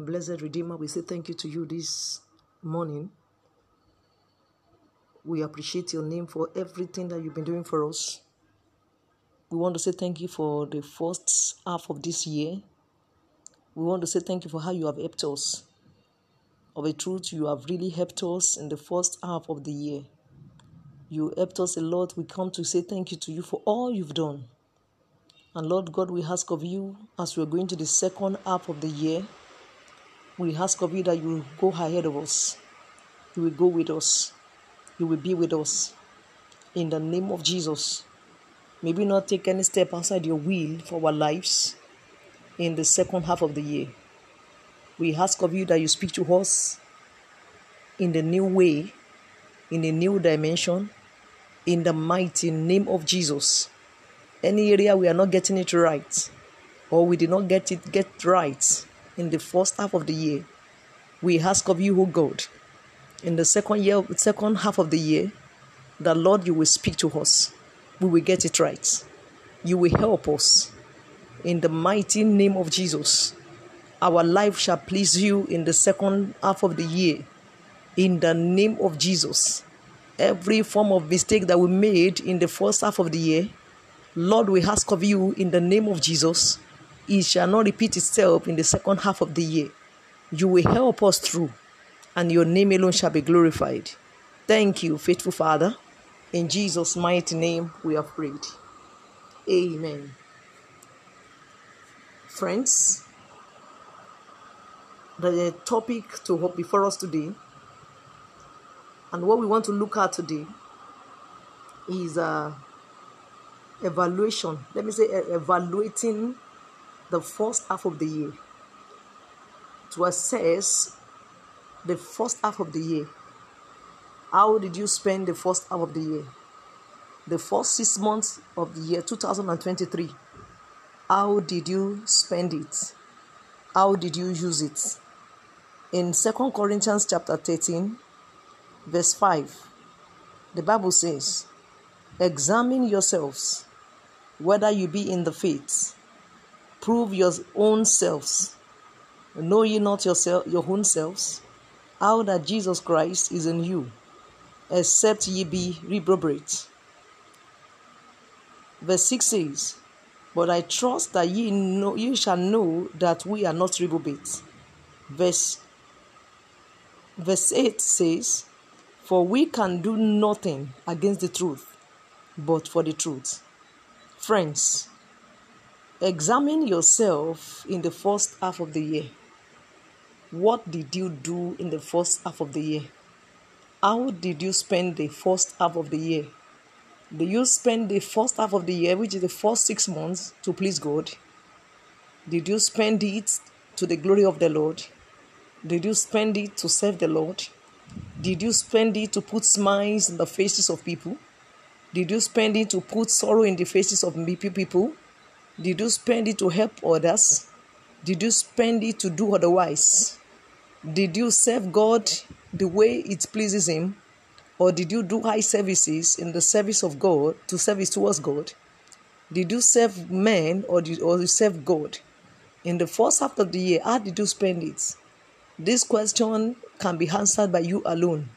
Blessed Redeemer, we say thank you to you this morning. We appreciate your name for everything that you've been doing for us. We want to say thank you for the first half of this year. We want to say thank you for how you have helped us. Of a truth, you have really helped us in the first half of the year. You helped us a lot. We come to say thank you to you for all you've done. And Lord God, we ask of you as we're going to the second half of the year, we ask of you that you go ahead of us. You will go with us. You will be with us. In the name of Jesus. Maybe not take any step outside your will for our lives in the second half of the year. We ask of you that you speak to us in the new way, in a new dimension, in the mighty name of Jesus. Any area we are not getting it right, or we did not get it get right in the first half of the year, we ask of you, O God, in the second year, second half of the year, that Lord, you will speak to us. We will get it right. You will help us. In the mighty name of Jesus, our life shall please you in the second half of the year. In the name of Jesus, every form of mistake that we made in the first half of the year, Lord, we ask of you in the name of Jesus, it shall not repeat itself in the second half of the year. You will help us through, and your name alone shall be glorified. Thank you, faithful Father. In Jesus' mighty name, we have prayed. Amen. Friends, the topic to hope before us today, and what we want to look at today, is uh, evaluation. Let me say, uh, evaluating the first half of the year to assess the first half of the year. How did you spend the first half of the year? The first six months of the year 2023. How did you spend it? How did you use it? In Second Corinthians chapter 13, verse 5, the Bible says, Examine yourselves whether you be in the faith. Prove your own selves. Know ye not yourself, your own selves, how that Jesus Christ is in you, except ye be reprobate. Verse 6 says, But I trust that ye know ye shall know that we are not reprobate. Verse verse 8 says, For we can do nothing against the truth, but for the truth. Friends, examine yourself in the first half of the year. What did you do in the first half of the year? How did you spend the first half of the year? Did you spend the first half of the year, which is the first six months, to please God? Did you spend it to the glory of the Lord? Did you spend it to serve the Lord? Did you spend it to put smiles in the faces of people? Did you spend it to put sorrow in the faces of people? Did you spend it to help others? Did you spend it to do otherwise? Did you serve God the way it pleases Him? Or did you do high services in the service of God to service towards God? Did you serve men or did or you serve God? In the first half of the year, how did you spend it? This question can be answered by you alone.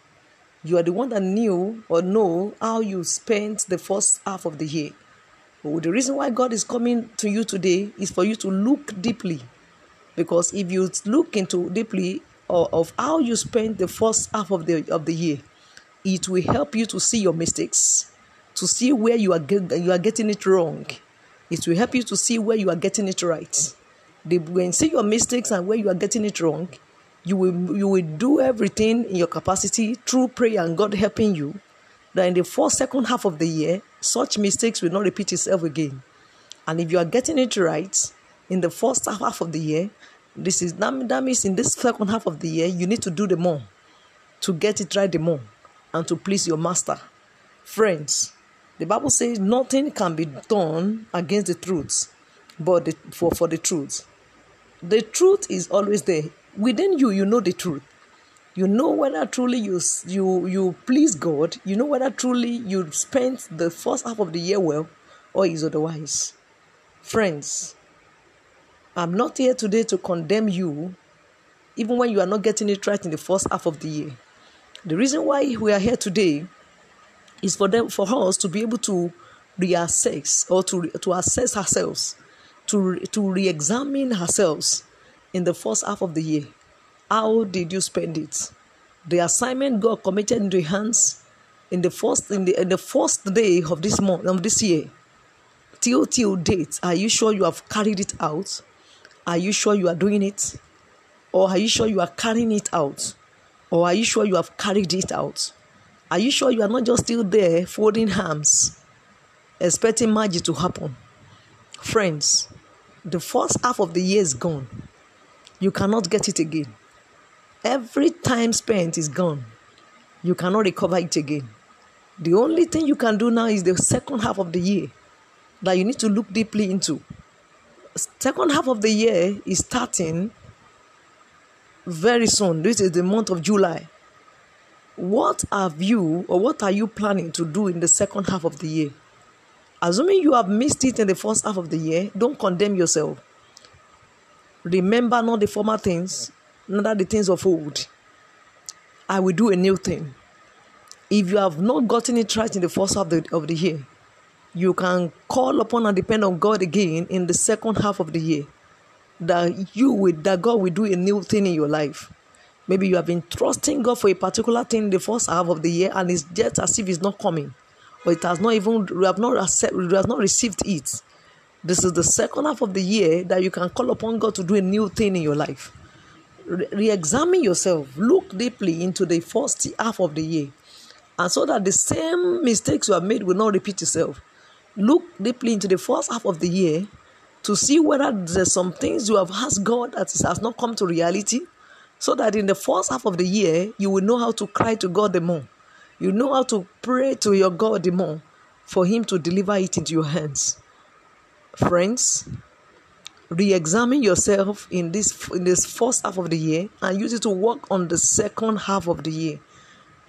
You are the one that knew or know how you spent the first half of the year. But the reason why God is coming to you today is for you to look deeply. Because if you look into deeply of how you spent the first half of the of the year, it will help you to see your mistakes, to see where you are get, you are getting it wrong. It will help you to see where you are getting it right. The, when you see your mistakes and where you are getting it wrong, you will you will do everything in your capacity through prayer and God helping you. That in the first second half of the year, such mistakes will not repeat itself again. And if you are getting it right in the first half of the year, this is that, that means in this second half of the year, you need to do the more to get it right the more and to please your master. Friends, the Bible says nothing can be done against the truth, but the, for, for the truth. The truth is always there. Within you, you know the truth. You know whether truly you you you please God. You know whether truly you spent the first half of the year well, or is otherwise. Friends, I'm not here today to condemn you even when you are not getting it right in the first half of the year. The reason why we are here today is for them for us to be able to reassess or to to assess ourselves, to to re-examine ourselves in the first half of the year. How did you spend it? The assignment God committed into your hands in the first in the in the first day of this month of this year. Till till date are you sure you have carried it out? Are you sure you are doing it? Or are you sure you are carrying it out? Or are you sure you have carried it out? Are you sure you are not just still there folding arms expecting magic to happen? Friends the first half of the year is gone. You cannot get it again every time spent is gone you cannot recover it again the only thing you can do now is the second half of the year that you need to look deeply into. Second half of the year is starting very soon. This is the month of July. What have you or what are you planning to do in the second half of the year? Assuming you have missed it in the first half of the year, don't condemn yourself. Remember not the former things, neither the things of old. I will do a new thing if you have not gotten it right in the first half of the, of the year, you can call upon and depend on God again in the second half of the year. That you will, that God will do a new thing in your life. Maybe you have been trusting God for a particular thing in the first half of the year, and it's just as if it's not coming, or it has not even you have not you have not received it. This is the second half of the year that you can call upon God to do a new thing in your life. Re examine yourself, look deeply into the first half of the year and so that the same mistakes you have made will not repeat itself. Look deeply into the first half of the year to see whether there's some things you have asked God that has not come to reality, so that in the first half of the year you will know how to cry to God the more. You know how to pray to your God the more for Him to deliver it into your hands. Friends, re-examine yourself in this in this first half of the year and use it to work on the second half of the year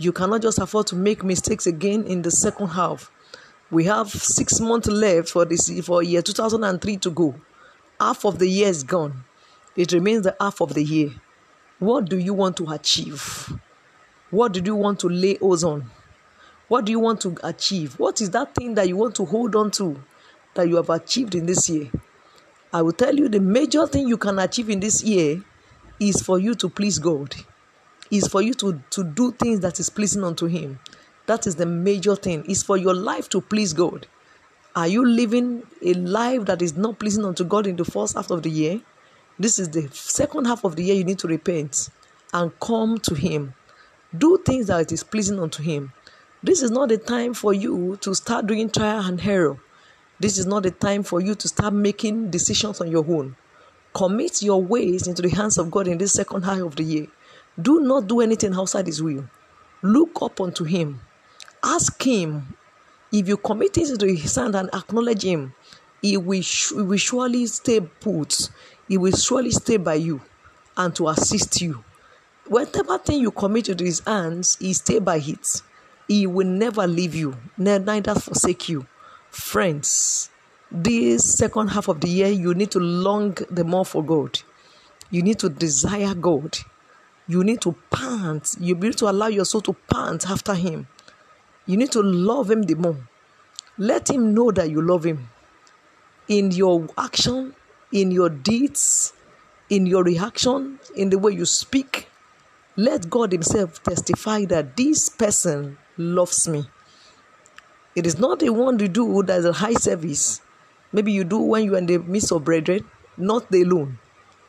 you cannot just afford to make mistakes again in the second half. We have six months left for this for year 2003 to go. Half of the year is gone. It remains the half of the year. What do you want to achieve? What do you want to lay hold on? What do you want to achieve? What is that thing that you want to hold on to that you have achieved in this year? I will tell you the major thing you can achieve in this year is for you to please God is for you to, to do things that is pleasing unto Him. That is the major thing. Is for your life to please God. Are you living a life that is not pleasing unto God in the first half of the year? This is the second half of the year you need to repent and come to Him. Do things that is pleasing unto Him. This is not the time for you to start doing trial and error. This is not the time for you to start making decisions on your own. Commit your ways into the hands of God in this second half of the year. Do not do anything outside His will. Look up unto Him. Ask Him. If you commit it His hand and acknowledge Him, He will, he will surely stay put. He will surely stay by you and to assist you. Whatever thing you commit to His hands, He stay by it. He will never leave you, neither forsake you. Friends, this second half of the year, you need to long the more for God. You need to desire God you need to pant. You need to allow your soul to pant after Him. You need to love Him the more. Let Him know that you love Him. In your action, in your deeds, in your reaction, in the way you speak, let God Himself testify that this person loves me. It is not the one you do that is a high service. Maybe you do when you are in the midst of brethren, not the alone.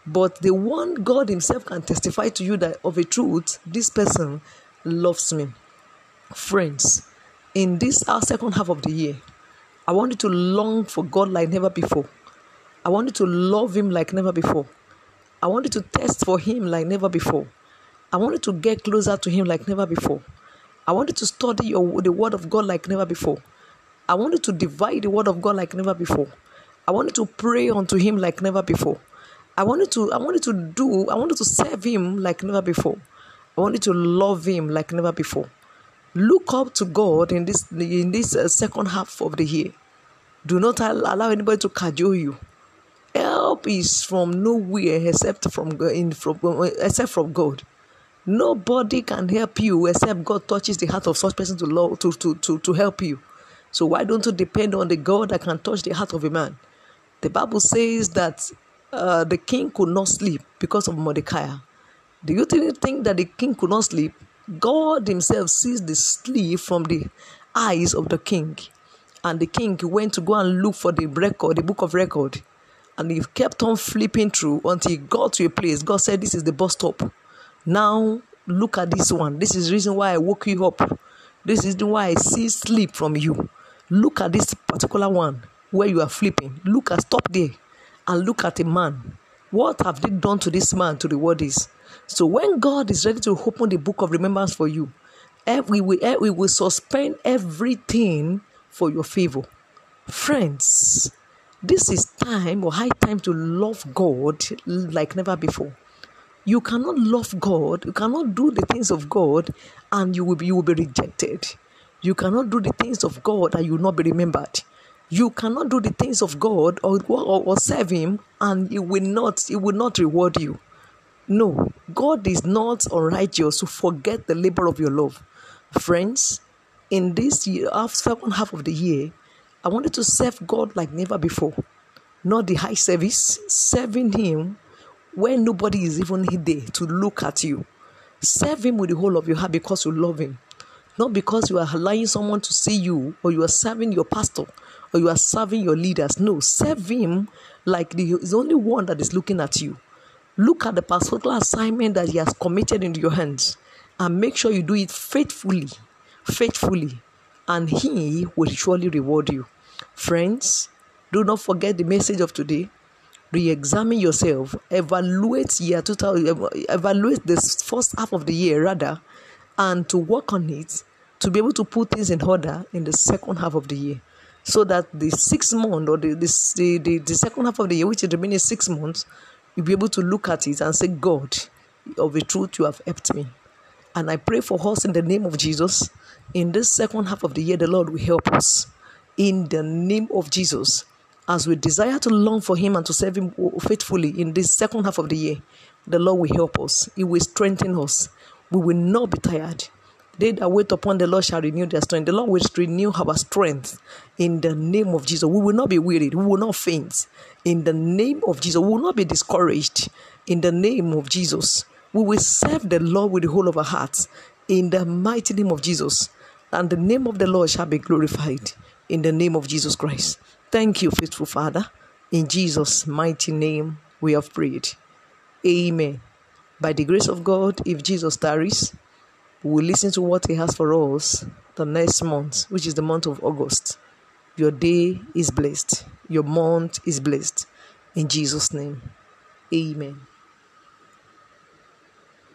But the one God Himself can testify to you that of a truth, this person loves me. Friends, in this our second half of the year, I want you to long for God like never before. I want you to love Him like never before. I want you to test for Him like never before. I want you to get closer to Him like never before. I want you to study your, the Word of God like never before. I want you to divide the Word of God like never before. I want you to pray unto Him like never before. I wanted to I wanted to do I wanted to serve him like never before. I wanted to love him like never before. Look up to God in this in this uh, second half of the year. Do not allow anybody to cajole you. Help is from nowhere except from in from except from God. Nobody can help you except God touches the heart of such person to love to, to, to, to help you. So why don't you depend on the God that can touch the heart of a man? The Bible says that uh, the king could not sleep because of Mordecai. Do you think that the king could not sleep? God Himself sees the sleep from the eyes of the king. And the king went to go and look for the record, the book of record. And he kept on flipping through until he got to a place. God said, This is the bus stop. Now look at this one. This is the reason why I woke you up. This is the why I see sleep from you. Look at this particular one where you are flipping. Look at stop there and look at a man. What have they done to this man to the reward this? So when God is ready to open the book of remembrance for you, eh, we will, eh, we will suspend everything for your favor. Friends, this is time or high time to love God like never before. You cannot love God, you cannot do the things of God, and you will be, you will be rejected. You cannot do the things of God and you will not be remembered. You cannot do the things of God or, or, or serve Him and He will not He will not reward you. No, God is not unrighteous to forget the labor of your love. Friends, in this year, second half of the year, I wanted to serve God like never before. Not the high service, serving Him when nobody is even there to look at you. Serve Him with the whole of your heart because you love Him. Not because you are allowing someone to see you or you are serving your pastor or you are serving your leaders. No, serve Him like the, the only one that is looking at you. Look at the particular assignment that He has committed into your hands and make sure you do it faithfully. Faithfully. And He will surely reward you. Friends, do not forget the message of today re-examine yourself evaluate year 2000 evaluate this first half of the year rather and to work on it to be able to put things in order in the second half of the year. So that the six month or the, the, the, the second half of the year which is the remaining six months you'll be able to look at it and say god of the truth you have helped me. And i pray for us in the name of jesus. In this second half of the year the lord will help us. In the name of jesus as we desire to long for Him and to serve Him faithfully in this second half of the year, the Lord will help us. He will strengthen us. We will not be tired. They that wait upon the Lord shall renew their strength. The Lord will renew our strength in the name of Jesus. We will not be wearied. We will not faint in the name of Jesus. We will not be discouraged in the name of Jesus. We will serve the Lord with the whole of our hearts in the mighty name of Jesus. And the name of the Lord shall be glorified in the name of Jesus Christ. Thank you, faithful Father. In Jesus' mighty name, we have prayed. Amen. By the grace of God, if Jesus tarries, we will listen to what He has for us the next month, which is the month of August. Your day is blessed, your month is blessed. In Jesus' name, Amen.